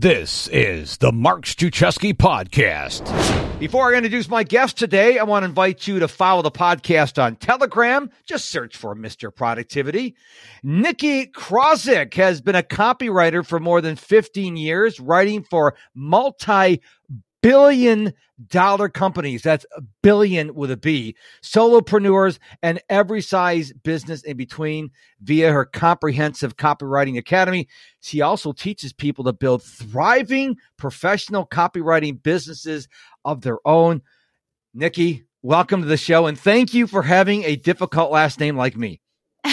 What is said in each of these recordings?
This is the Mark Struczewski Podcast. Before I introduce my guest today, I want to invite you to follow the podcast on Telegram. Just search for Mr. Productivity. Nicki Krawczyk has been a copywriter for more than 15 years, writing for multi billion dollar companies. That's a billion with a B, solopreneurs, and every size business in between via her comprehensive copywriting academy. She also teaches people to build thriving professional copywriting businesses of their own. Nicki, welcome to the show and thank you for having a difficult last name like me. uh,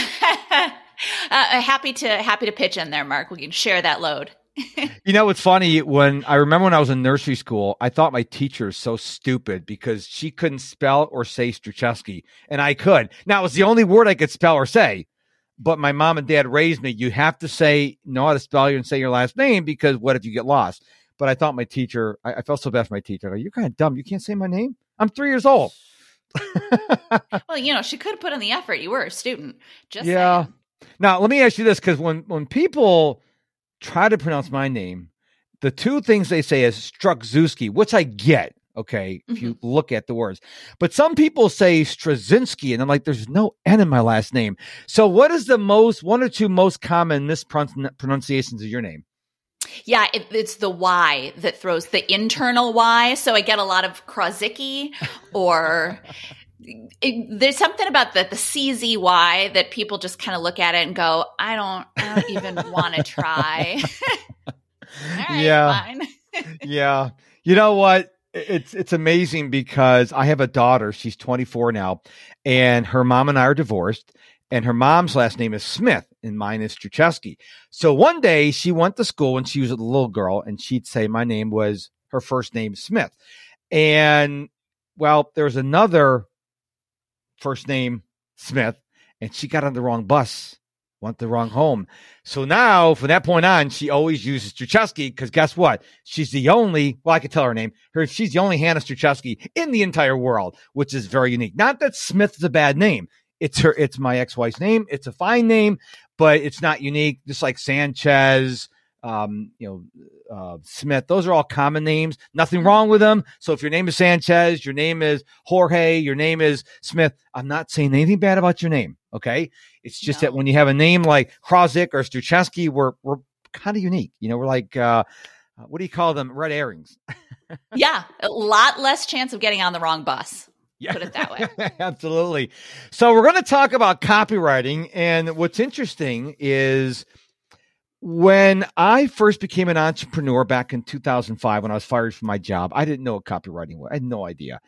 happy to happy to pitch in there, Mark. We can share that load you know, it's funny when I remember when I was in nursery school, I thought my teacher was so stupid because she couldn't spell or say Struczewski, and I could. Now it was the only word I could spell or say. But my mom and dad raised me. You have to say, know how to spell you and say your last name because what if you get lost? But I thought my teacher, I, I felt so bad for my teacher. Go, You're kind of dumb. You can't say my name. I'm three years old. well, you know, she could have put in the effort. You were a student. Just yeah. Saying. Now let me ask you this, because when when people try to pronounce my name, the two things they say is Struczewski, which I get. Okay, if mm-hmm. you look at the words, but some people say Straczynski, and I'm like, there's no N in my last name. So, what is the most one or two most common mispronunciations of your name? Yeah, it, it's the Y that throws the internal Y. So I get a lot of Krozicki or it, there's something about the the CZY that people just kind of look at it and go, I don't, I don't even want to try. yeah, yeah. You know what? It's it's amazing because I have a daughter. She's 24 now, and her mom and I are divorced. And her mom's last name is Smith, and mine is Struczewski. So one day she went to school when she was a little girl, and she'd say my name was her first name Smith. And well, there's another first name Smith, and she got on the wrong bus, went the wrong home. So now, from that point on, she always uses Struczewski because guess what? She's the only, well, I could tell her name. Her, she's the only Hannah Struczewski in the entire world, which is very unique. Not that Smith is a bad name. It's her, it's my ex-wife's name. It's a fine name, but it's not unique. Just like Sanchez, um, you know, uh, Smith. Those are all common names. Nothing wrong with them. So if your name is Sanchez, your name is Jorge, your name is Smith, I'm not saying anything bad about your name. Okay. It's just no. that when you have a name like Krawczyk or Struczewski, we're, we're kind of unique. You know, we're like, uh, uh, what do you call them? Red herrings. yeah. A lot less chance of getting on the wrong bus. Yeah. Put it that way. Absolutely. So we're going to talk about copywriting. And what's interesting is, when I first became an entrepreneur back in 2005, when I was fired from my job, I didn't know what copywriting was. I had no idea.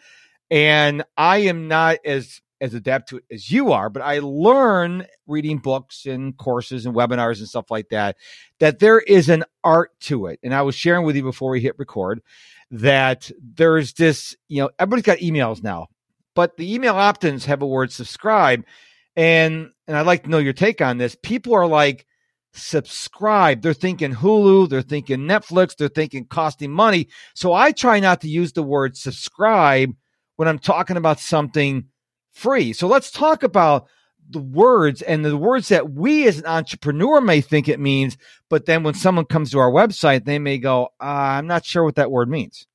And I am not as as adept to it as you are, but I learn reading books and courses and webinars and stuff like that, that there is an art to it. And I was sharing with you before we hit record that there's this, you know, everybody's got emails now, but the email opt-ins have a word subscribe. And and I'd like to know your take on this. People are like, subscribe. They're thinking Hulu, they're thinking Netflix, they're thinking costing money. So I try not to use the word subscribe when I'm talking about something free. So let's talk about the words and the words that we as an entrepreneur may think it means, but then when someone comes to our website, they may go, uh, I'm not sure what that word means.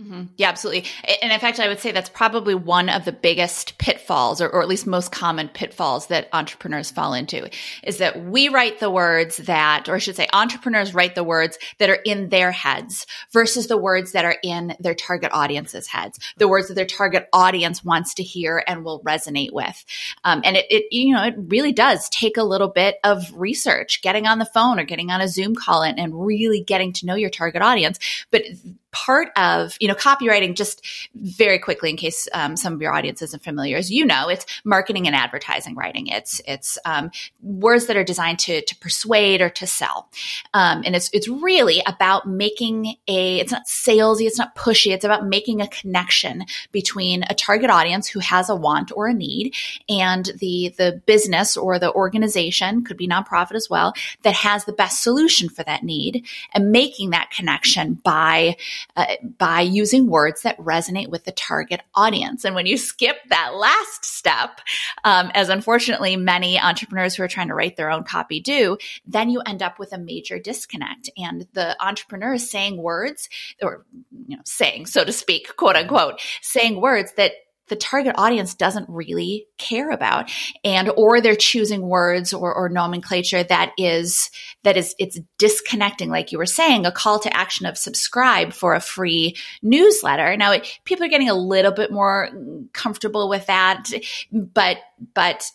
Mm-hmm. Yeah, absolutely. And in fact, I would say that's probably one of the biggest pitfalls, or, or, at least most common pitfalls that entrepreneurs fall into, is that we write the words that, or I should say, entrepreneurs write the words that are in their heads versus the words that are in their target audience's heads, the words that their target audience wants to hear and will resonate with. Um, and it, it, you know, it really does take a little bit of research, getting on the phone or getting on a Zoom call and, and really getting to know your target audience. But part of you know copywriting just very quickly in case um, some of your audience isn't familiar as you know it's marketing and advertising writing. It's it's um, words that are designed to to persuade or to sell. Um, and it's it's really about making a it's not salesy it's not pushy it's about making a connection between a target audience who has a want or a need and the the business or the organization could be nonprofit as well that has the best solution for that need and making that connection by uh, by using words that resonate with the target audience. And when you skip that last step, um, as unfortunately many entrepreneurs who are trying to write their own copy do, then you end up with a major disconnect. And the entrepreneur is saying words, or you know, saying so to speak, quote unquote, saying words that the target audience doesn't really care about and or they're choosing words or, or, nomenclature that is that is it's disconnecting like you were saying a call to action of subscribe for a free newsletter. Now it, people are getting a little bit more comfortable with that but but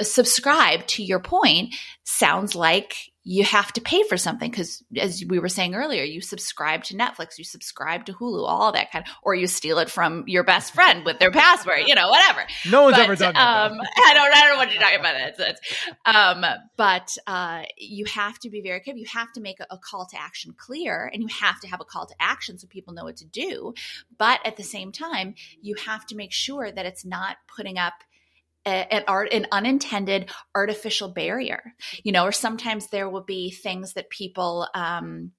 subscribe to your point sounds like you have to pay for something because as we were saying earlier you subscribe to netflix you subscribe to hulu all that kind of, or you steal it from your best friend with their password you know whatever. No one's but, ever done that um, i don't i don't know what you're talking about. It's, it's, um, but uh, you have to be very careful. You have to make a, a call to action clear and you have to have a call to action so people know what to do. But at the same time you have to make sure that it's not putting up an art an unintended artificial barrier you know or sometimes there will be things that people um,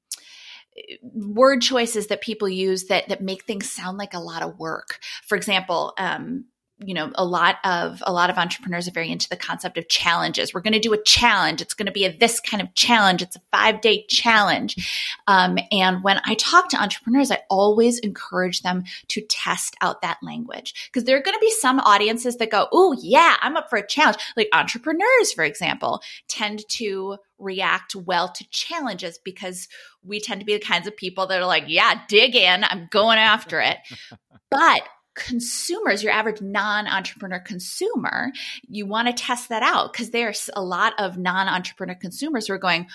word choices that people use that that make things sound like a lot of work. For example um, you know a lot of a lot of entrepreneurs are very into the concept of challenges. We're going to do a challenge. It's going to be a this kind of challenge. It's a five day challenge. Um, and when i talk to entrepreneurs i always encourage them to test out that language. Because there are going to be some audiences that go oh yeah i'm up for a challenge. Like entrepreneurs for example tend to react well to challenges because we tend to be the kinds of people that are like yeah dig in. I'm going after it. But consumers, your average non entrepreneur consumer, you want to test that out because there's a lot of non entrepreneur consumers who are going,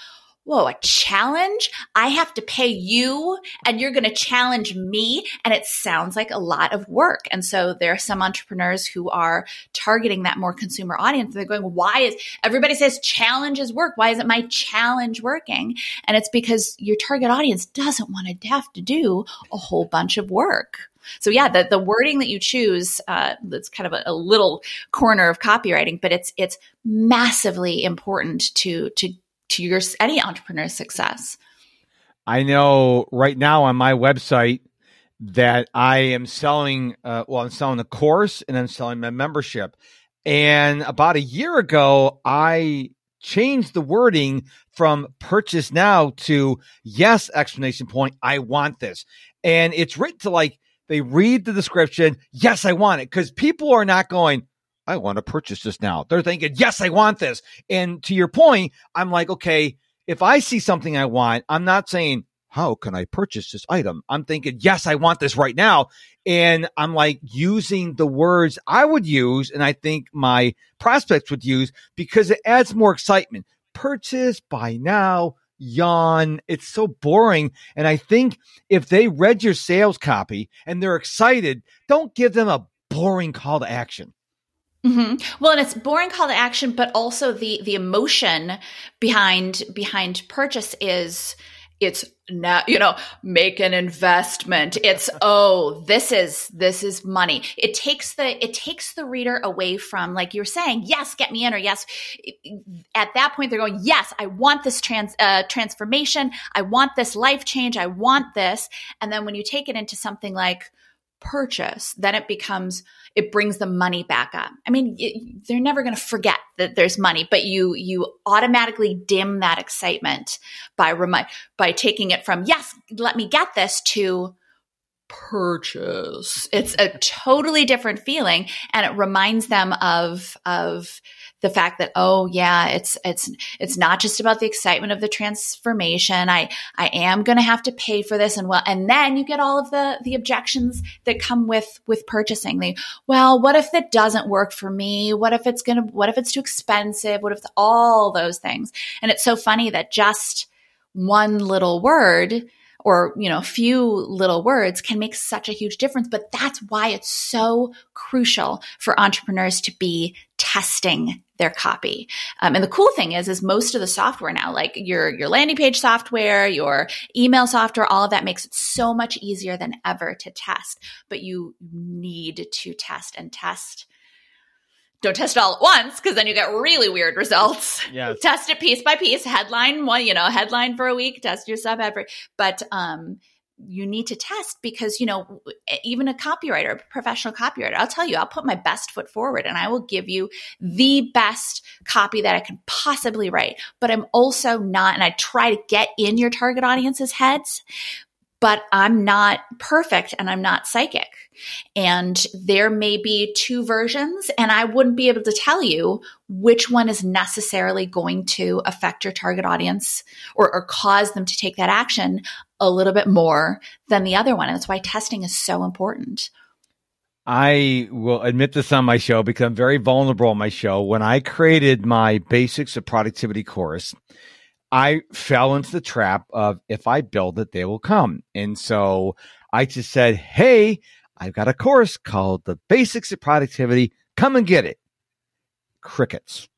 Whoa, a challenge? I have to pay you and you're going to challenge me. And it sounds like a lot of work. And so there are some entrepreneurs who are targeting that more consumer audience. They're going, why is everybody says challenges work? Why isn't my challenge working? And it's because your target audience doesn't want to have to do a whole bunch of work. So yeah, the, the wording that you choose, uh, that's kind of a, a little corner of copywriting, but it's, it's massively important to, to, to your, any entrepreneur's success. I know right now on my website that I am selling, uh, well, I'm selling a course and I'm selling my membership. And about a year ago, I changed the wording from purchase now to yes, explanation point. I want this. And it's written to like they read the description. Yes, I want it. Because people are not going, I want to purchase this now. They're thinking, yes, I want this. And to your point, I'm like, okay, if I see something I want, I'm not saying, how can I purchase this item? I'm thinking, yes, I want this right now. And I'm like using the words I would use and I think my prospects would use because it adds more excitement. Purchase by now, yawn. It's so boring. And I think if they read your sales copy and they're excited, don't give them a boring call to action. Mm-hmm. Well, and it's boring call to action, but also the the emotion behind behind purchase is it's now you know make an investment. It's oh this is this is money. It takes the it takes the reader away from like you're saying yes get me in or yes at that point they're going yes i want this trans uh, transformation. I want this life change. I want this. And then when you take it into something like purchase, then it becomes it brings the money back up. I mean, it, they're never going to forget that there's money, but you you automatically dim that excitement by remind by taking it from yes, let me get this to purchase. It's a totally different feeling and it reminds them of of the fact that oh yeah it's it's it's not just about the excitement of the transformation. I i am going to have to pay for this. And well and then you get all of the the objections that come with with purchasing. The well what if it doesn't work for me? What if it's going to what if it's too expensive? What if all those things? And it's so funny that just one little word or you know few little words can make such a huge difference but that's why it's so crucial for entrepreneurs to be testing their copy. Um, and the cool thing is, is most of the software now, like your your landing page software, your email software, all of that makes it so much easier than ever to test. But you need to test and test. Don't test it all at once because then you get really weird results. Test it piece by piece, headline one, you know, headline for a week, test your sub every. But um, you need to test because you know even a copywriter a professional copywriter i'll tell you i'll put my best foot forward and i will give you the best copy that i can possibly write but i'm also not and i try to get in your target audience's heads but I'm not perfect and I'm not psychic. And there may be two versions, and I wouldn't be able to tell you which one is necessarily going to affect your target audience or, or cause them to take that action a little bit more than the other one. And that's why testing is so important. I will admit this on my show because I'm very vulnerable on my show. When I created my basics of productivity course, I fell into the trap of if I build it, they will come. And so I just said, Hey, I've got a course called the basics of productivity. Come and get it. Crickets.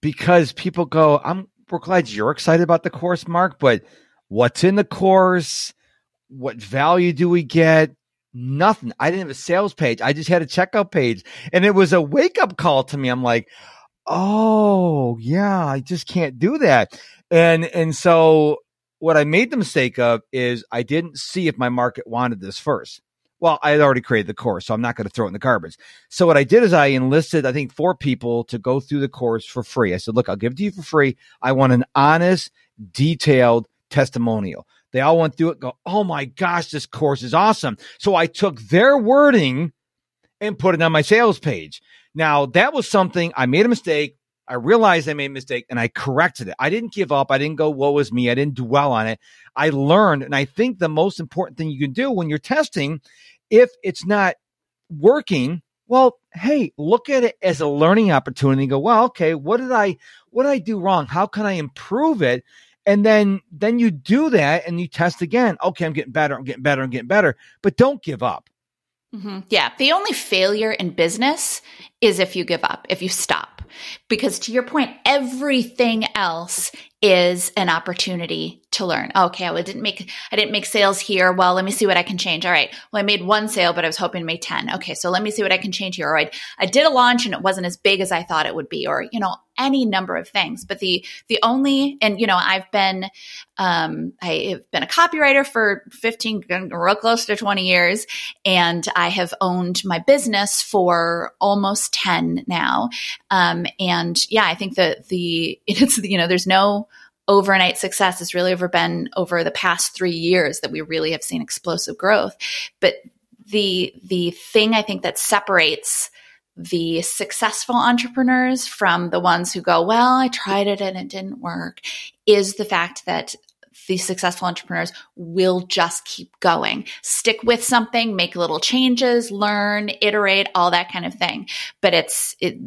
Because people go, I'm, we're glad you're excited about the course, Mark, but what's in the course? What value do we get? Nothing. I didn't have a sales page. I just had a checkout page and it was a wake up call to me. I'm like, Oh yeah, I just can't do that. And and so what I made the mistake of is I didn't see if my market wanted this first. Well, I had already created the course, so I'm not going to throw it in the garbage. So what I did is I enlisted, I think, four people to go through the course for free. I said, look, I'll give it to you for free. I want an honest, detailed testimonial. They all went through it, go, oh my gosh, this course is awesome. So I took their wording and put it on my sales page. Now that was something I made a mistake. I realized I made a mistake and I corrected it. I didn't give up. I didn't go, woe is me. I didn't dwell on it. I learned. And I think the most important thing you can do when you're testing, if it's not working, well, hey, look at it as a learning opportunity. Go, well, okay, what did I, what did I do wrong? How can I improve it? And then, then you do that and you test again. Okay, I'm getting better. I'm getting better. I'm getting better. But don't give up. Mm-hmm. Yeah. The only failure in business is if you give up, if you stop. Because to your point, everything else is an opportunity to learn. Okay, I didn't make I didn't make sales here. Well, let me see what I can change. All right. Well, I made one sale, but I was hoping to make 10. Okay, so let me see what I can change here. Or I, I did a launch and it wasn't as big as I thought it would be, or you know, any number of things. But the the only and you know, I've been um I've been a copywriter for 15 real close to 20 years, and I have owned my business for almost 10 now. Um, and yeah, I think that the it's you know, there's no overnight success. It's really over been over the past three years that we really have seen explosive growth. But the the thing I think that separates the successful entrepreneurs from the ones who go, well, I tried it and it didn't work, is the fact that the successful entrepreneurs will just keep going. Stick with something, make little changes, learn, iterate, all that kind of thing. But it's it,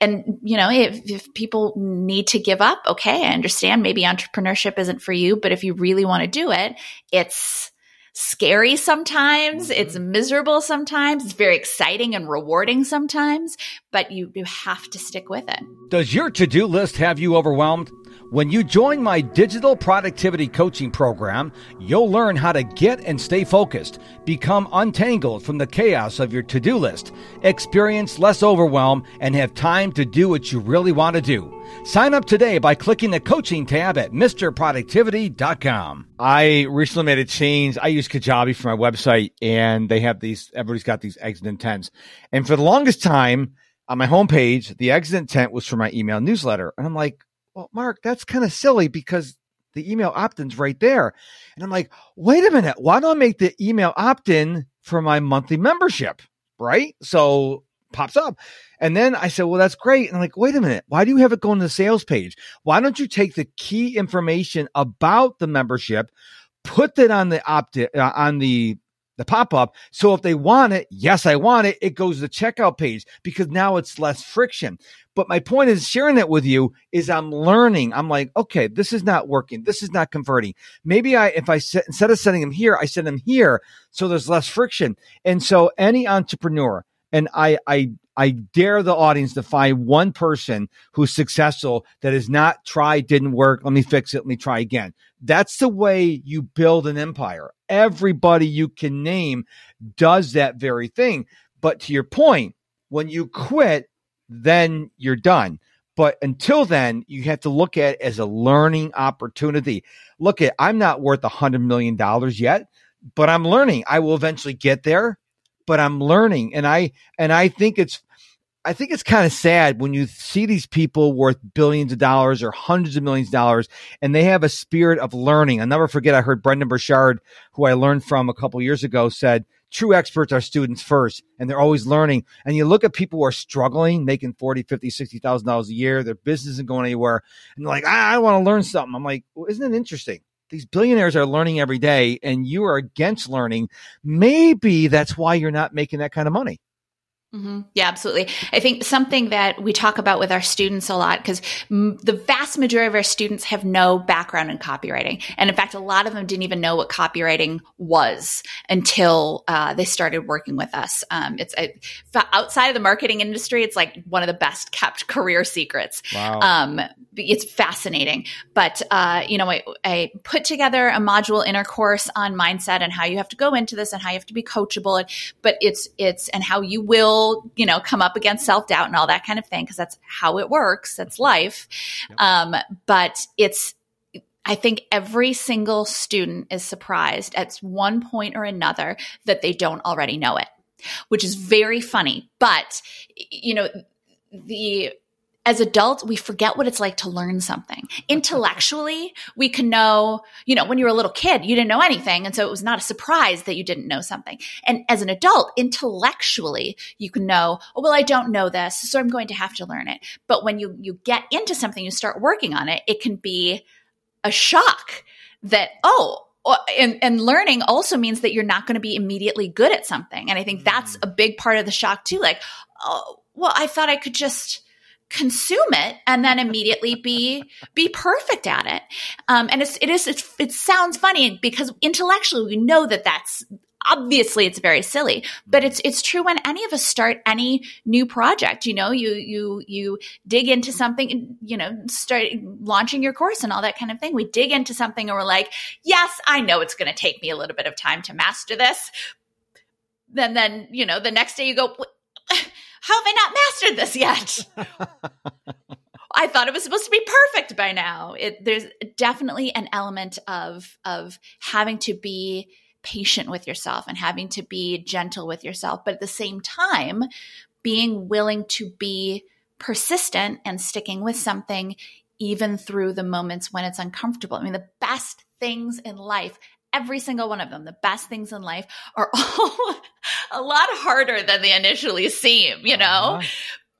and you know if, if people need to give up okay i understand maybe entrepreneurship isn't for you but if you really want to do it it's scary sometimes mm-hmm. it's miserable sometimes it's very exciting and rewarding sometimes but you, you have to stick with it does your to-do list have you overwhelmed when you join my digital productivity coaching program, you'll learn how to get and stay focused, become untangled from the chaos of your to do list, experience less overwhelm, and have time to do what you really want to do. Sign up today by clicking the coaching tab at MisterProductivity.com. I recently made a change. I use Kajabi for my website, and they have these, everybody's got these exit intents. And for the longest time, on my homepage, the exit intent was for my email newsletter. And I'm like, well, Mark, that's kind of silly because the email opt-in's right there. And I'm like, wait a minute, why don't I make the email opt-in for my monthly membership? Right? So pops up. And then I said, well, that's great. And I'm like, wait a minute. Why do you have it go on the sales page? Why don't you take the key information about the membership, put that on the opt uh, on the the pop up. So if they want it, yes, I want it. It goes to the checkout page because now it's less friction. But my point is sharing that with you is I'm learning. I'm like, okay, this is not working. This is not converting. Maybe I, if I set, instead of sending them here, I send them here. So there's less friction. And so any entrepreneur, and I, I, I dare the audience to find one person who's successful that has not tried, didn't work. Let me fix it. Let me try again. That's the way you build an empire. Everybody you can name does that very thing. But to your point, when you quit, then you're done. But until then, you have to look at it as a learning opportunity. Look at, I'm not worth a hundred million dollars yet, but I'm learning. I will eventually get there, but I'm learning. And I, and I think it's, I think it's kind of sad when you see these people worth billions of dollars or hundreds of millions of dollars and they have a spirit of learning. I'll never forget, I heard Brendon Burchard, who I learned from a couple years ago, said, true experts are students first and they're always learning. And you look at people who are struggling, making 40, 50, 60,000 dollars a year, their business isn't going anywhere. And they're like, ah, I, I want to learn something. I'm like, well, isn't it interesting? These billionaires are learning every day and you are against learning. Maybe that's why you're not making that kind of money. Mm-hmm. Yeah, absolutely. I think something that we talk about with our students a lot because m- the vast majority of our students have no background in copywriting, and in fact, a lot of them didn't even know what copywriting was until uh, they started working with us. Um, it's outside of the marketing industry, it's like one of the best kept career secrets. Wow. Um, it's fascinating. But uh, you know, I, I, put together a module in our course on mindset and how you have to go into this and how you have to be coachable. And, but it's it's and how you will you know come up against self doubt and all that kind of thing because that's how it works. That's life. Yep. Um, but it's I think every single student is surprised at one point or another that they don't already know it, which is very funny. But, you know, the as adults, we forget what it's like to learn something. Intellectually, we can know, you know, when you were a little kid, you didn't know anything. And so it was not a surprise that you didn't know something. And as an adult, intellectually, you can know, oh, well, I don't know this, so I'm going to have to learn it. But when you, you get into something, you start working on it, it can be a shock that, oh, and, and learning also means that you're not going to be immediately good at something. And I think that's mm. a big part of the shock too. Like, oh, well, I thought I could just, consume it and then immediately be be perfect at it. Um, and it's it is it's, it sounds funny because intellectually we know that that's obviously it's very silly but it's it's true when any of us start any new project you know you you you dig into something you know start launching your course and all that kind of thing. We dig into something and we're like yes i know it's going to take me a little bit of time to master this. Then then you know the next day you go how have I not mastered this yet? I thought it was supposed to be perfect by now. It, there's definitely an element of of having to be patient with yourself and having to be gentle with yourself, but at the same time, being willing to be persistent and sticking with something even through the moments when it's uncomfortable. I mean, the best things in life every single one of them, the best things in life are all a lot harder than they initially seem, you know? Uh-huh.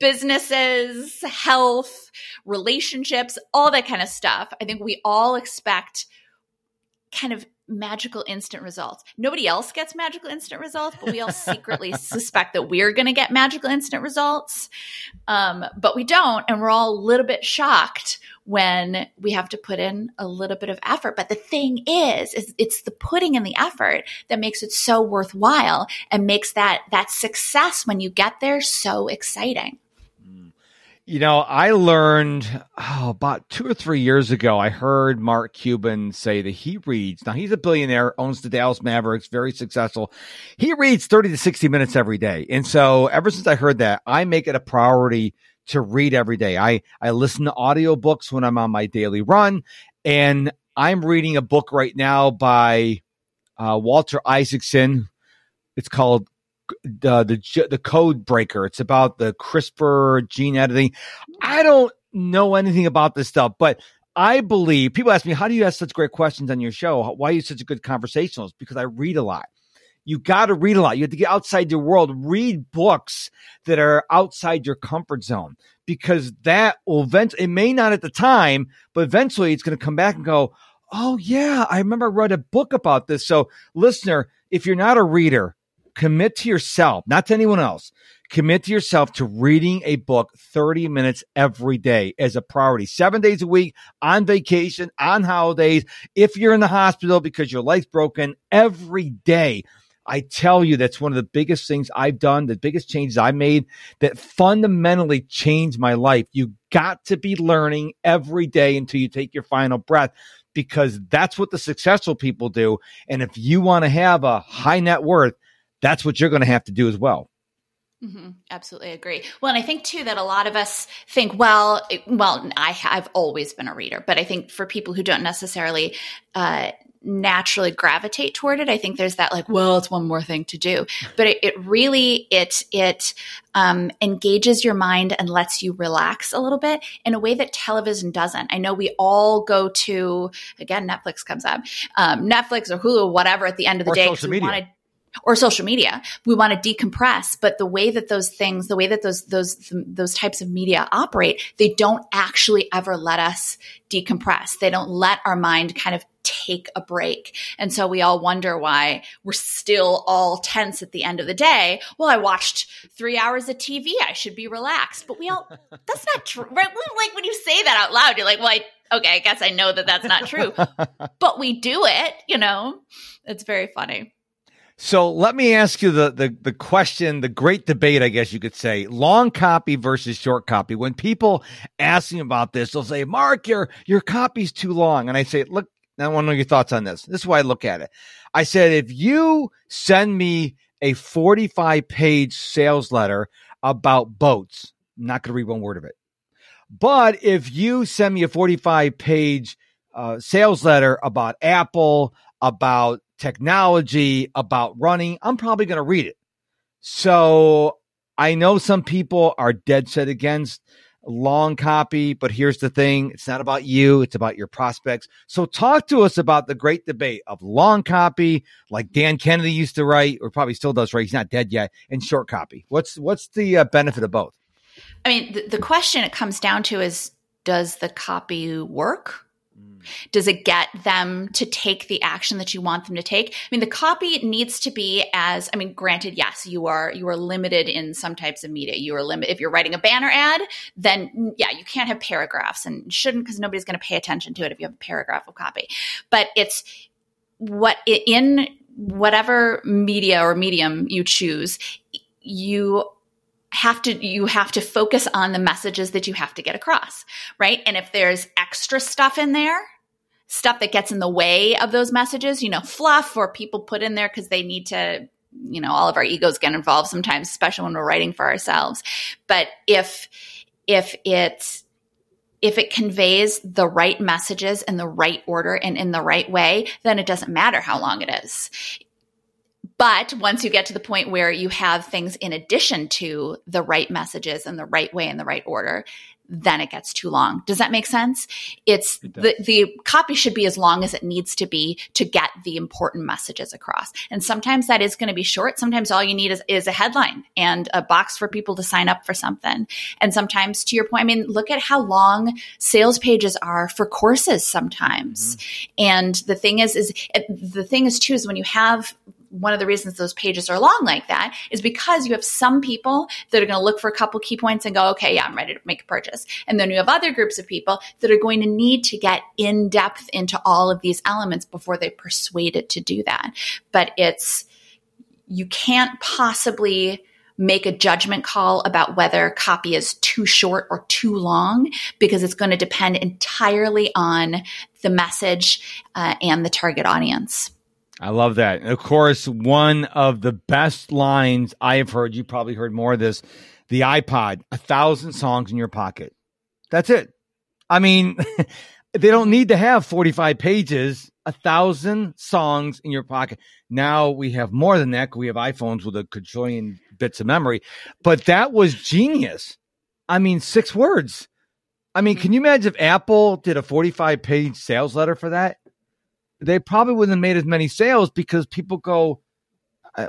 Businesses, health, relationships, all that kind of stuff. I think we all expect kind of magical instant results. Nobody else gets magical instant results, but we all secretly suspect that we're going to get magical instant results. Um, but we don't. And we're all a little bit shocked when we have to put in a little bit of effort. But the thing is, is it's the putting in the effort that makes it so worthwhile and makes that, that success when you get there so exciting. You know, I learned oh, about two or three years ago. I heard Mark Cuban say that he reads. Now he's a billionaire, owns the Dallas Mavericks, very successful. He reads thirty to sixty minutes every day, and so ever since I heard that, I make it a priority to read every day. I I listen to audiobooks when I'm on my daily run, and I'm reading a book right now by uh, Walter Isaacson. It's called Uh, the the the code breaker. It's about the CRISPR gene editing. I don't know anything about this stuff, but I believe people ask me, "How do you ask such great questions on your show? Why are you such a good conversationalist?" Because I read a lot. You got to read a lot. You have to get outside your world. Read books that are outside your comfort zone because that will eventually, it may not at the time, but eventually it's going to come back and go, Oh yeah, I remember I read a book about this. So listener, if you're not a reader, commit to yourself, not to anyone else. Commit to yourself to reading a book 30 minutes every day as a priority, seven days a week, on vacation, on holidays. If you're in the hospital because your life's broken, every day. I tell you, that's one of the biggest things I've done, the biggest changes I made that fundamentally changed my life. You got to be learning every day until you take your final breath because that's what the successful people do. And if you want to have a high net worth, that's what you're going to have to do as well. Mm-hmm. Absolutely agree. Well, and I think too that a lot of us think, well, it, well, I have always been a reader, but I think for people who don't necessarily uh, naturally gravitate toward it, I think there's that like, well, it's one more thing to do. But it, it really it it um, engages your mind and lets you relax a little bit in a way that television doesn't. I know we all go to again, Netflix comes up, um, Netflix or Hulu, whatever. At the end of the or day, social we media. Or social media. We want to decompress, but the way that those things, the way that those those those types of media operate, they don't actually ever let us decompress. They don't let our mind kind of take a break. And so we all wonder why we're still all tense at the end of the day. Well, I watched 3 hours of TV. I should be relaxed. But we all that's not true. Right? Like when you say that out loud, you're like, "Well, I, okay, I guess I know that that's not true." but we do it, you know. It's very funny. So let me ask you the, the the question, the great debate, I guess you could say, long copy versus short copy. When people ask me about this, they'll say, "Mark, your your copy's too long," and I say, "Look, I want to know your thoughts on this. This is why I look at it. I said, if you send me a 45 page sales letter about boats, I'm not going to read one word of it. But if you send me a 45 page uh, sales letter about Apple, about technology, about running, I'm probably going to read it. So I know some people are dead set against long copy, but here's the thing it's not about you, it's about your prospects. So talk to us about the great debate of long copy, like Dan Kennedy used to write, or probably still does write, he's not dead yet, and short copy. What's what's the uh, benefit of both? I mean, the, the question it comes down to is does the copy work? Mm. Does it get them to take the action that you want them to take? I mean, the copy needs to be as I mean, granted, yes, you are you are limited in some types of media. You are limited if you're writing a banner ad, then mm, yeah, you can't have paragraphs and shouldn't because nobody's going to pay attention to it if you have a paragraph of copy. But it's what in whatever media or medium you choose, you have to you have to focus on the messages that you have to get across right? And if there's extra stuff in there stuff that gets in the way of those messages you know fluff or people put in there because they need to you know all of our egos get involved sometimes especially when we're writing for ourselves. But if if it's if it conveys the right messages in the right order and in the right way then it doesn't matter how long it is but once you get to the point where you have things in addition to the right messages and the right way in the right order, then it gets too long. Does that make sense? It's It the, the copy should be as long as it needs to be to get the important messages across. And sometimes that is going to be short. Sometimes all you need is, is a headline and a box for people to sign up for something. And sometimes to your point, I mean, look at how long sales pages are for courses sometimes. Mm-hmm. And the thing is, is the thing is too, is when you have one of the reasons those pages are long like that is because you have some people that are going to look for a couple key points and go, okay, yeah, I'm ready to make a purchase. And then you have other groups of people that are going to need to get in depth into all of these elements before they persuade it to do that. But it's, you can't possibly make a judgment call about whether copy is too short or too long because it's going to depend entirely on the message uh, and the target audience. I love that. And of course, one of the best lines I have heard, you probably heard more of this the iPod, a thousand songs in your pocket. That's it. I mean, they don't need to have 45 pages, a thousand songs in your pocket. Now we have more than that. We have iPhones with a quadrillion bits of memory, but that was genius. I mean, six words. I mean, can you imagine if Apple did a 45 page sales letter for that? They probably wouldn't have made as many sales because people go, I,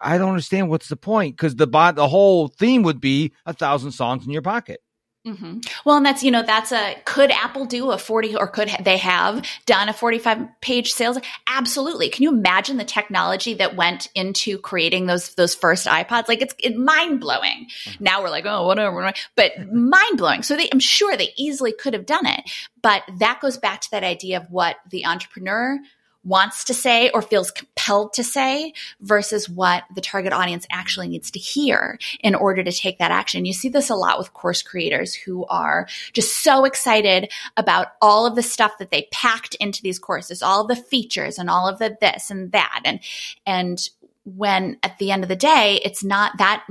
I don't understand what's the point because the the whole theme would be a thousand songs in your pocket. Mm-hmm. Well, and that's you know that's a could Apple do a forty or could they have done a forty-five page sales? Absolutely. Can you imagine the technology that went into creating those those first iPods? Like it's, it's mind blowing. Mm-hmm. Now we're like, oh, whatever, but mind blowing. So they, I'm sure they easily could have done it, but that goes back to that idea of what the entrepreneur wants to say or feels compelled to say versus what the target audience actually needs to hear in order to take that action. You see this a lot with course creators who are just so excited about all of the stuff that they packed into these courses, all of the features and all of the this and that. And, and when at the end of the day, it's not that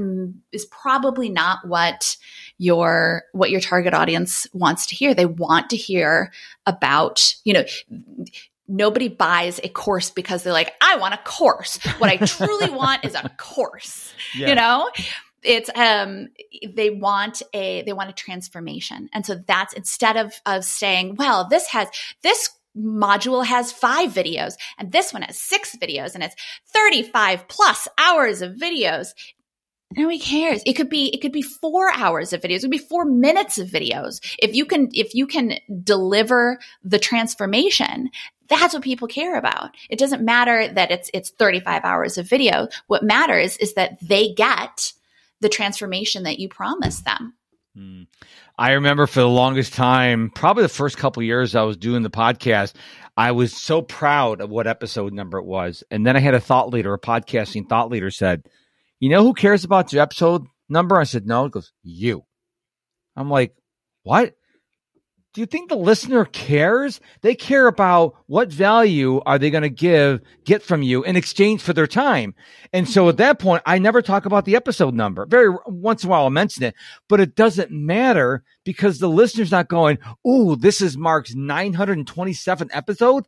is probably not what your what your target audience wants to hear. They want to hear about, you know, nobody buys a course because they're like, I want a course. What I truly want is a course. Yeah. You know? It's um they want a they want a transformation. And so that's instead of of saying, well, this has this module has five videos and this one has six videos and it's 35 plus hours of videos. Nobody cares. It could be, it could be four hours of videos. It could be four minutes of videos. If you can, if you can deliver the transformation, that's what people care about. It doesn't matter that it's, it's 35 hours of video. What matters is that they get the transformation that you promise them. Hmm. I remember for the longest time, probably the first couple years I was doing the podcast, I was so proud of what episode number it was. And then I had a thought leader, a podcasting thought leader said, You know who cares about your episode number? I said, No. It goes, You. I'm like, What? do you think the listener cares? They care about what value are they going to give, get from you in exchange for their time. And so at that point, I never talk about the episode number. Very once in a while I'll mention it, but it doesn't matter because the listener's not going, Ooh, this is Mark's 927th episode.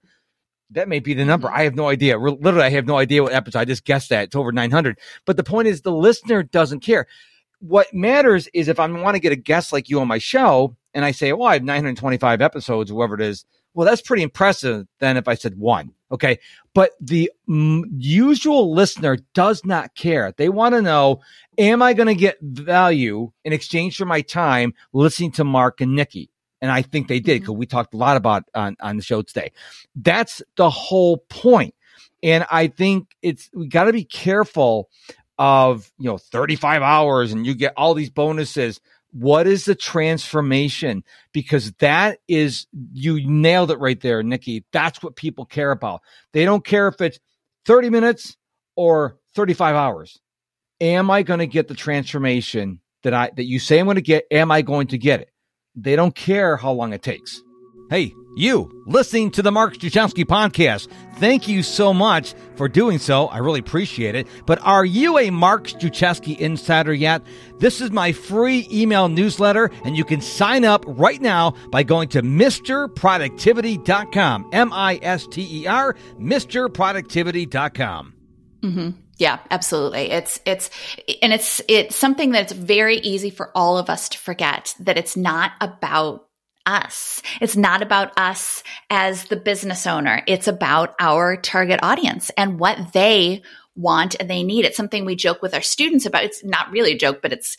That may be the number. Mm-hmm. I have no idea. Literally, I have no idea what episode. I just guessed that it's over 900. But the point is the listener doesn't care. What matters is if I want to get a guest like you on my show, and I say, well, I have 925 episodes, whoever it is. Well, that's pretty impressive than if I said one. Okay. But the m- usual listener does not care. They want to know, am I going to get value in exchange for my time listening to Mark and Nicki? And I think they did because mm-hmm. we talked a lot about on, on the show today. That's the whole point. And I think it's, we got to be careful of, you know, 35 hours and you get all these bonuses what is the transformation? Because that is, you nailed it right there, Nicki. That's what people care about. They don't care if it's 30 minutes or 35 hours. Am I going to get the transformation that I, that you say I'm going to get? Am I going to get it? They don't care how long it takes. Hey, you listening to the Mark Struczewski podcast. Thank you so much for doing so. I really appreciate it. But are you a Mark Struczewski insider yet? This is my free email newsletter, and you can sign up right now by going to MisterProductivity.com. M I S T E R, MisterProductivity.com. Mm-hmm. Yeah, absolutely. It's, it's, and it's, it's something that's very easy for all of us to forget that it's not about us. It's not about us as the business owner. It's about our target audience and what they want and they need. It's something we joke with our students about. It's not really a joke, but it's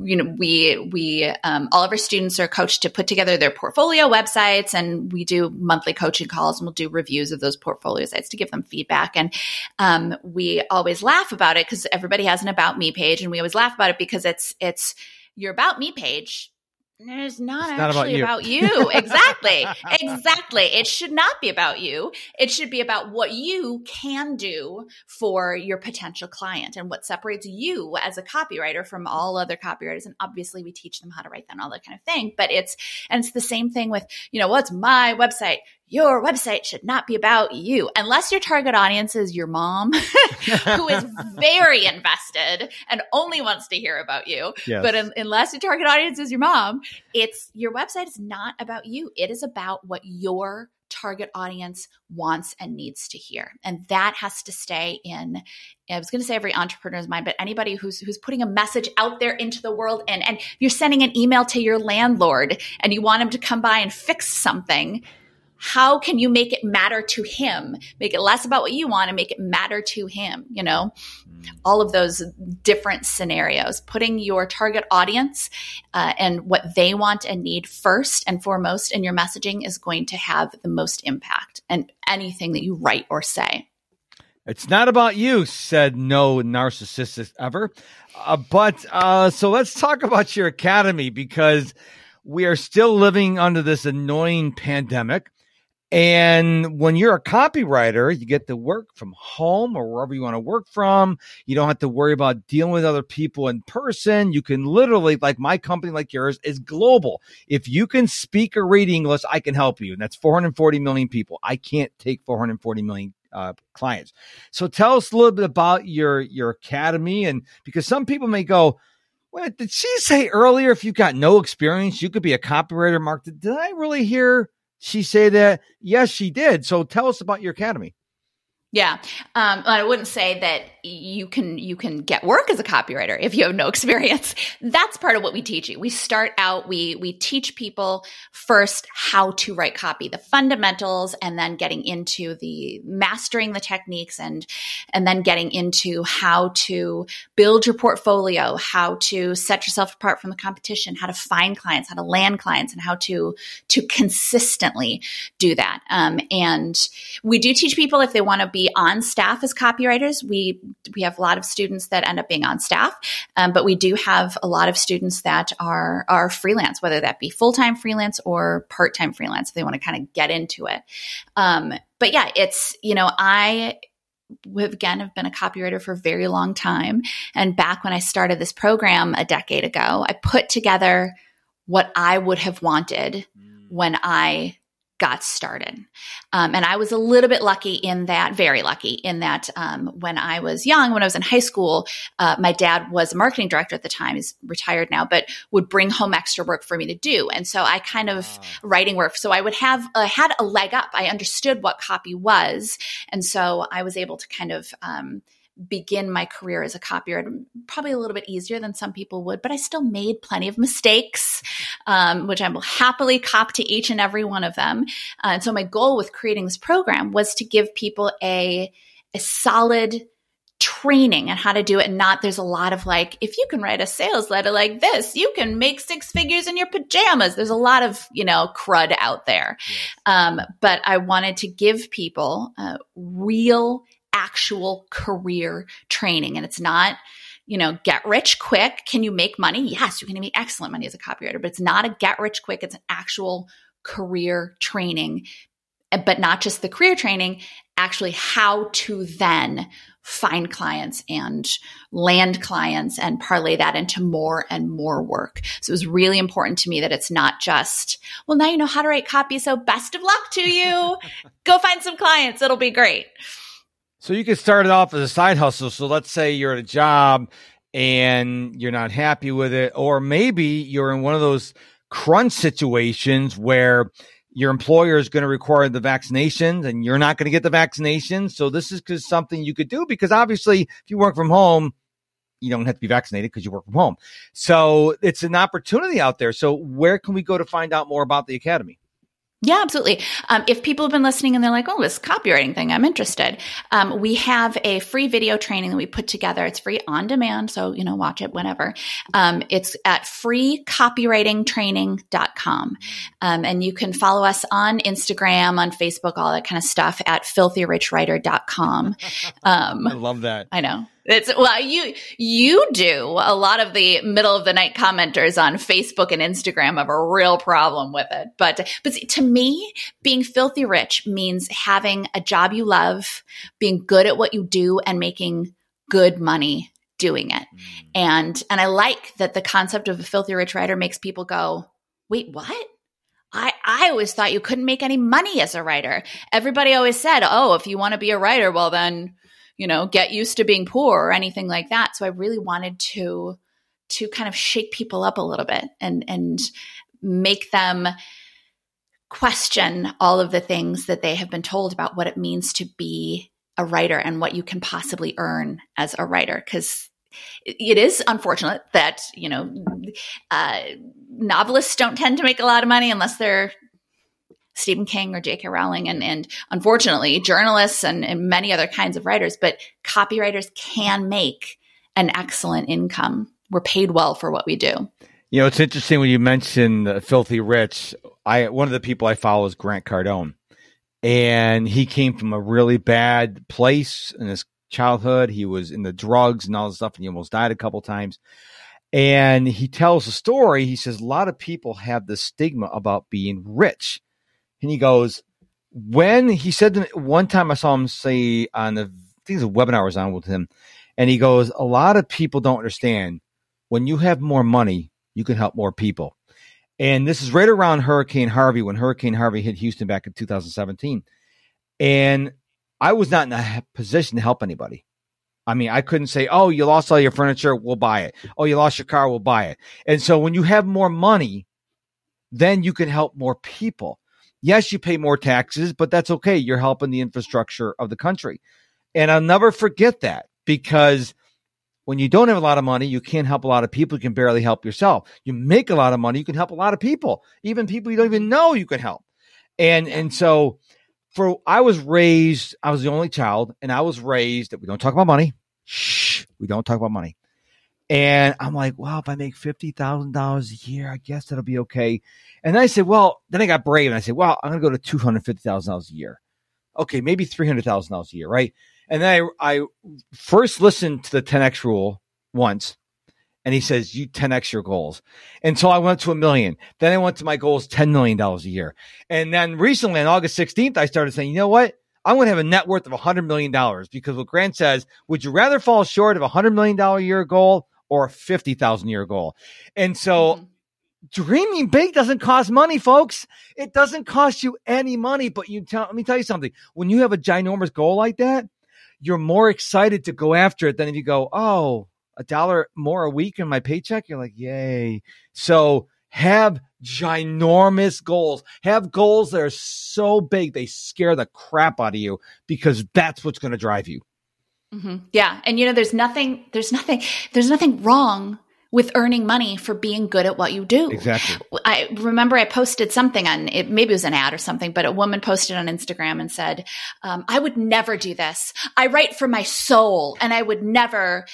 you know we we um, all of our students are coached to put together their portfolio websites and we do monthly coaching calls and we'll do reviews of those portfolio sites to give them feedback. And um, we always laugh about it because everybody has an about me page and we always laugh about it because it's it's your about me page it's not it's actually not about you. About you. exactly. exactly. It should not be about you. It should be about what you can do for your potential client and what separates you as a copywriter from all other copywriters. And obviously we teach them how to write that and all that kind of thing. But it's, and it's the same thing with, you know, what's my website? Your website should not be about you unless your target audience is your mom who is very invested and only wants to hear about you. Yes. but in, unless your target audience is your mom it's your website is not about you. It is about what your target audience wants and needs to hear. And that has to stay in I was going to say every entrepreneur's mind, but anybody who's who's putting a message out there into the world, and and you're sending an email to your landlord, and you want him to come by and fix something how can you make it matter to him? Make it less about what you want and make it matter to him, you know? Mm. All of those different scenarios, putting your target audience uh, and what they want and need first and foremost in your messaging is going to have the most impact and anything that you write or say. It's not about you, said no narcissist ever. Uh, but uh, so let's talk about your academy because we are still living under this annoying pandemic. And when you're a copywriter, you get to work from home or wherever you want to work from. You don't have to worry about dealing with other people in person. You can literally, like my company, like yours, is global. If you can speak or read English, I can help you. And that's 440 million people. I can't take 440 million uh, clients. So tell us a little bit about your your academy, and because some people may go, "Well, did she say earlier if you've got no experience, you could be a copywriter?" Mark, did, did I really hear she say that? Yes, she did. So tell us about your academy. Yeah, um, I wouldn't say that you can you can get work as a copywriter if you have no experience. That's part of what we teach you. We start out we we teach people first how to write copy, the fundamentals, and then getting into the mastering the techniques and and then getting into how to build your portfolio, how to set yourself apart from the competition, how to find clients, how to land clients, and how to to consistently do that. Um, and we do teach people if they want to be on staff as copywriters. We we have a lot of students that end up being on staff, um, but we do have a lot of students that are are freelance, whether that be full time freelance or part time freelance. If they want to kind of get into it. Um, but yeah, it's you know I have again have been a copywriter for a very long time and back when i started this program a decade ago i put together what i would have wanted mm. when i got started. Um, and I was a little bit lucky in that, very lucky in that um, when I was young, when I was in high school, uh, my dad was a marketing director at the time. He's retired now, but would bring home extra work for me to do. And so I kind of wow. writing work. So I would have, uh, had a leg up. I understood what copy was. And so I was able to kind of, um, begin my career as a copywriter probably a little bit easier than some people would but i still made plenty of mistakes um, which i will happily cop to each and every one of them. Uh, and so my goal with creating this program was to give people a, a solid training and how to do it and not there's a lot of like if you can write a sales letter like this you can make six figures in your pajamas. There's a lot of you know crud out there. Yes. um, but i wanted to give people uh, real actual career training. And it's not, you know, get rich quick. Can you make money? Yes, you can make excellent money as a copywriter, but it's not a get rich quick. It's an actual career training, but not just the career training, actually how to then find clients and land clients and parlay that into more and more work. So it was really important to me that it's not just, well, now you know how to write copy. So best of luck to you. Go find some clients. It'll be great. So you could start it off as a side hustle. So let's say you're at a job and you're not happy with it, or maybe you're in one of those crunch situations where your employer is going to require the vaccinations and you're not going to get the vaccination. So this is something you could do because obviously if you work from home, you don't have to be vaccinated because you work from home. So it's an opportunity out there. So where can we go to find out more about the academy? Yeah, absolutely. Um, if people have been listening and they're like, oh, this copywriting thing, I'm interested. Um, we have a free video training that we put together. It's free on demand. So, you know, watch it whenever. Um, it's at freecopywritingtraining.com. Um, and you can follow us on Instagram, on Facebook, all that kind of stuff at filthyrichwriter.com. Um, I love that. I know. It's well, you you do a lot of the middle of the night commenters on Facebook and Instagram have a real problem with it. But but see, to me, being filthy rich means having a job you love, being good at what you do, and making good money doing it. Mm. And and I like that the concept of a filthy rich writer makes people go, wait, what? I, I always thought you couldn't make any money as a writer. Everybody always said, oh, if you want to be a writer, well, then you know, get used to being poor or anything like that. So I really wanted to to kind of shake people up a little bit and and make them question all of the things that they have been told about what it means to be a writer and what you can possibly earn as a writer because it is unfortunate that you know uh, novelists don't tend to make a lot of money unless they're Stephen King or J.K. Rowling, and, and unfortunately, journalists and, and many other kinds of writers, but copywriters can make an excellent income. We're paid well for what we do. You know, it's interesting when you mention uh, Filthy Rich. I one of the people I follow is Grant Cardone, and he came from a really bad place in his childhood. He was in the drugs and all this stuff, and he almost died a couple times. And he tells a story. He says a lot of people have the stigma about being rich and he goes, when he said to me, one time I saw him say on the, I think the webinar was on with him, and he goes, a lot of people don't understand when you have more money, you can help more people. And this is right around Hurricane Harvey when Hurricane Harvey hit Houston back in 2017. And I was not in a position to help anybody. I mean, I couldn't say, "Oh, you lost all your furniture, we'll buy it." "Oh, you lost your car, we'll buy it." And so when you have more money, then you can help more people. Yes, you pay more taxes, but that's okay. You're helping the infrastructure of the country. And I'll never forget that because when you don't have a lot of money, you can't help a lot of people. You can barely help yourself. You make a lot of money, you can help a lot of people, even people you don't even know you can help. And and so for I was raised, I was the only child, and I was raised that we don't talk about money. Shh, we don't talk about money. And I'm like, well, if I make fifty thousand dollars a year, I guess that'll be okay. And then I said, well, then I got brave and I said, well, I'm gonna go to fifty thousand dollars a year. Okay, maybe three hundred thousand dollars a year, right? And then I, I first listened to the 10x rule once, and he says, You 10x your goals. And so I went to a million. Then I went to my goals $10 million a year. And then recently on August 16th, I started saying, You know what? I'm going to have a net worth of $100 million because what Grant says, would you rather fall short of a $100 million a year goal or a 50,000 year goal? And so mm-hmm. dreaming big doesn't cost money, folks. It doesn't cost you any money, but you tell, let me tell you something. When you have a ginormous goal like that, you're more excited to go after it than if you go, oh, a dollar more a week in my paycheck. You're like, yay. So have ginormous goals. Have goals that are so big they scare the crap out of you because that's what's going to drive you. Mm-hmm. Yeah, and you know, there's nothing, there's nothing, there's nothing wrong with earning money for being good at what you do. Exactly. I remember I posted something on it, maybe it was an ad or something, but a woman posted on Instagram and said, um, I would never do this. I write for my soul and I would never.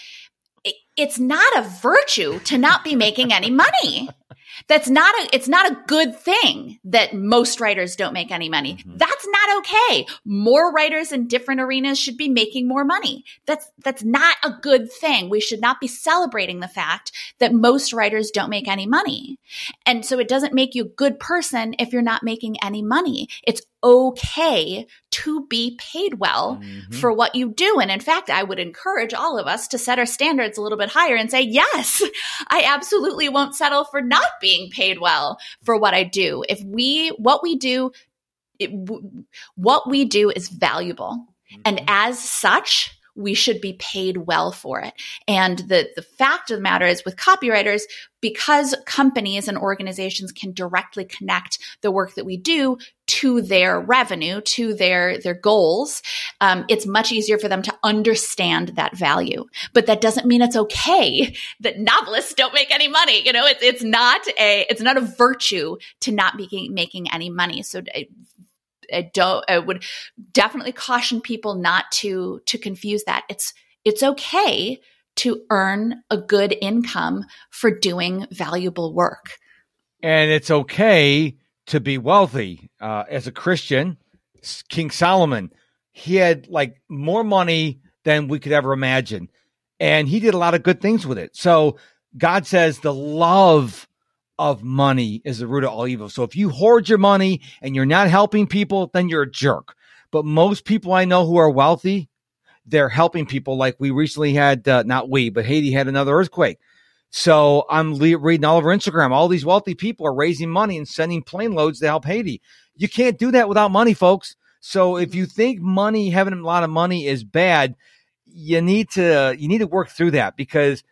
it's not a virtue to not be making any money that's not a it's not a good thing that most writers don't make any money. Mm-hmm. that's not okay. More writers in different arenas should be making more money. That's that's not a good thing. We should not be celebrating the fact that most writers don't make any money. And so it doesn't make you a good person if you're not making any money. It's okay to be paid well mm-hmm. for what you do. And in fact, I would encourage all of us to set our standards a little bit higher and say, yes, I absolutely won't settle for not being paid well for what I do. If we, what we do, it, what we do is valuable. Mm-hmm. And as such, we should be paid well for it. And the, the fact of the matter is with copywriters, because companies and organizations can directly connect the work that we do to their revenue, to their, their goals, um, it's much easier for them to understand that value. But that doesn't mean it's okay that novelists don't make any money. You know, it's, it's not a, it's not a virtue to not making, making any money. So uh, I don't I would definitely caution people not to to confuse that. It's it's okay to earn a good income for doing valuable work. And it's okay to be wealthy. Uh, as a Christian, King Solomon, he had like more money than we could ever imagine. And he did a lot of good things with it. So God says the love of money is the root of all evil. So if you hoard your money and you're not helping people, then you're a jerk. But most people I know who are wealthy, they're helping people. Like we recently had, uh, not we, but Haiti had another earthquake. So I'm le- reading all over Instagram. All these wealthy people are raising money and sending plane loads to help Haiti. You can't do that without money, folks. So if you think money, having a lot of money is bad, you need to, you need to work through that because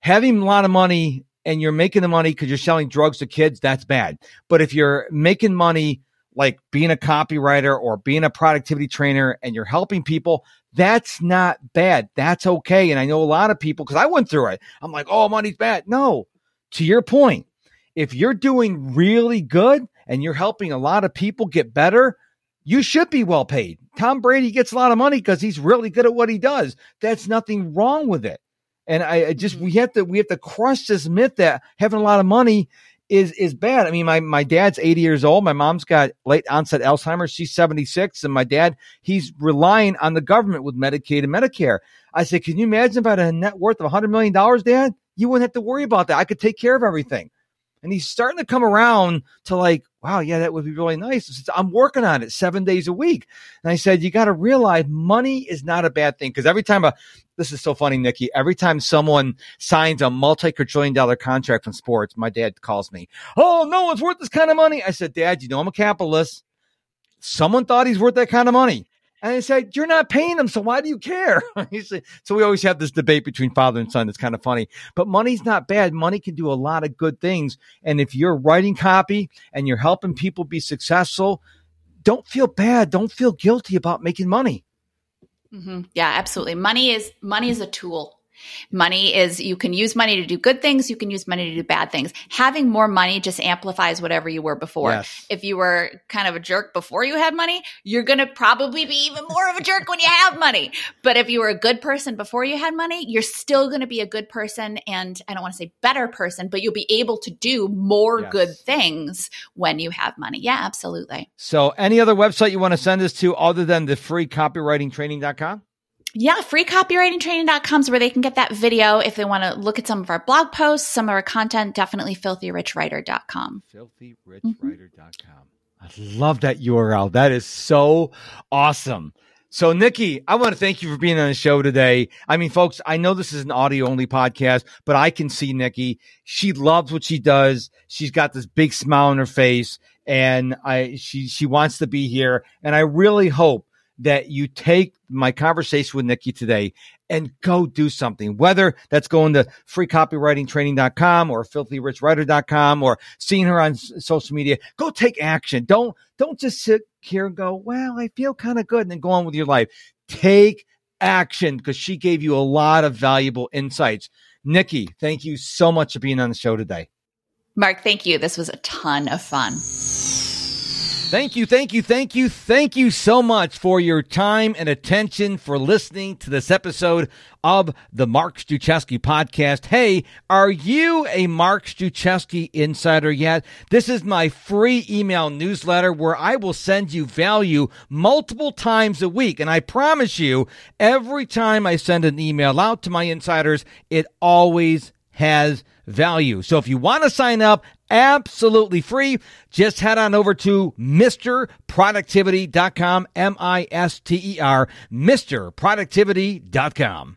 having a lot of money and you're making the money because you're selling drugs to kids, that's bad. But if you're making money like being a copywriter or being a productivity trainer and you're helping people, that's not bad. That's okay. And I know a lot of people because I went through it. I'm like, oh, money's bad. No, to your point, if you're doing really good and you're helping a lot of people get better, you should be well paid. Tom Brady gets a lot of money because he's really good at what he does. That's nothing wrong with it. And I, I just mm-hmm. we have to we have to crush this myth that having a lot of money is is bad. I mean, my my dad's 80 years old. My mom's got late onset Alzheimer's. She's 76, and my dad he's relying on the government with Medicaid and Medicare. I said, can you imagine if I had a net worth of 100 million dollars, Dad? You wouldn't have to worry about that. I could take care of everything. And he's starting to come around to like, wow, yeah, that would be really nice. I'm working on it seven days a week. And I said, you got to realize money is not a bad thing. Cause every time a, this is so funny, Nicki, every time someone signs a multi-quadrillion dollar contract from sports, my dad calls me, Oh, no one's worth this kind of money. I said, dad, you know, I'm a capitalist. Someone thought he's worth that kind of money. And I said, You're not paying them, so why do you care? so we always have this debate between father and son. It's kind of funny. But money's not bad. Money can do a lot of good things. And if you're writing copy and you're helping people be successful, don't feel bad. Don't feel guilty about making money. Mm-hmm. Yeah, absolutely. Money is money is a tool. Money is, you can use money to do good things. You can use money to do bad things. Having more money just amplifies whatever you were before. Yes. If you were kind of a jerk before you had money, you're going to probably be even more of a jerk when you have money. But if you were a good person before you had money, you're still going to be a good person. And I don't want to say better person, but you'll be able to do more Yes. good things when you have money. Yeah, absolutely. So, any other website you want to send us to other than the free copywritingtraining.com? Yeah, freecopywritingtraining.com is where they can get that video if they want to look at some of our blog posts, some of our content, definitely filthyrichwriter.com. Filthyrichwriter.com. I love that URL. That is so awesome. So, Nicki, I want to thank you for being on the show today. I mean, folks, I know this is an audio only podcast, but I can see Nicki. She loves what she does. She's got this big smile on her face, and I she she wants to be here. And I really hope that you take my conversation with Nicki today and go do something, whether that's going to freecopywritingtraining.com or filthyrichwriter.com or seeing her on social media. Go take action. Don't, don't just sit here and go, well, I feel kind of good and then go on with your life. Take action because she gave you a lot of valuable insights. Nicki, thank you so much for being on the show today. Mark, thank you. This was a ton of fun. Thank you, thank you, thank you, thank you so much for your time and attention for listening to this episode of the Mark Struczewski podcast. Hey, are you a Mark Struczewski insider yet? This is my free email newsletter where I will send you value multiple times a week. And I promise you, every time I send an email out to my insiders, it always has value. So if you want to sign up, absolutely free, just head on over to MisterProductivity.com, M I S T E R, MisterProductivity.com.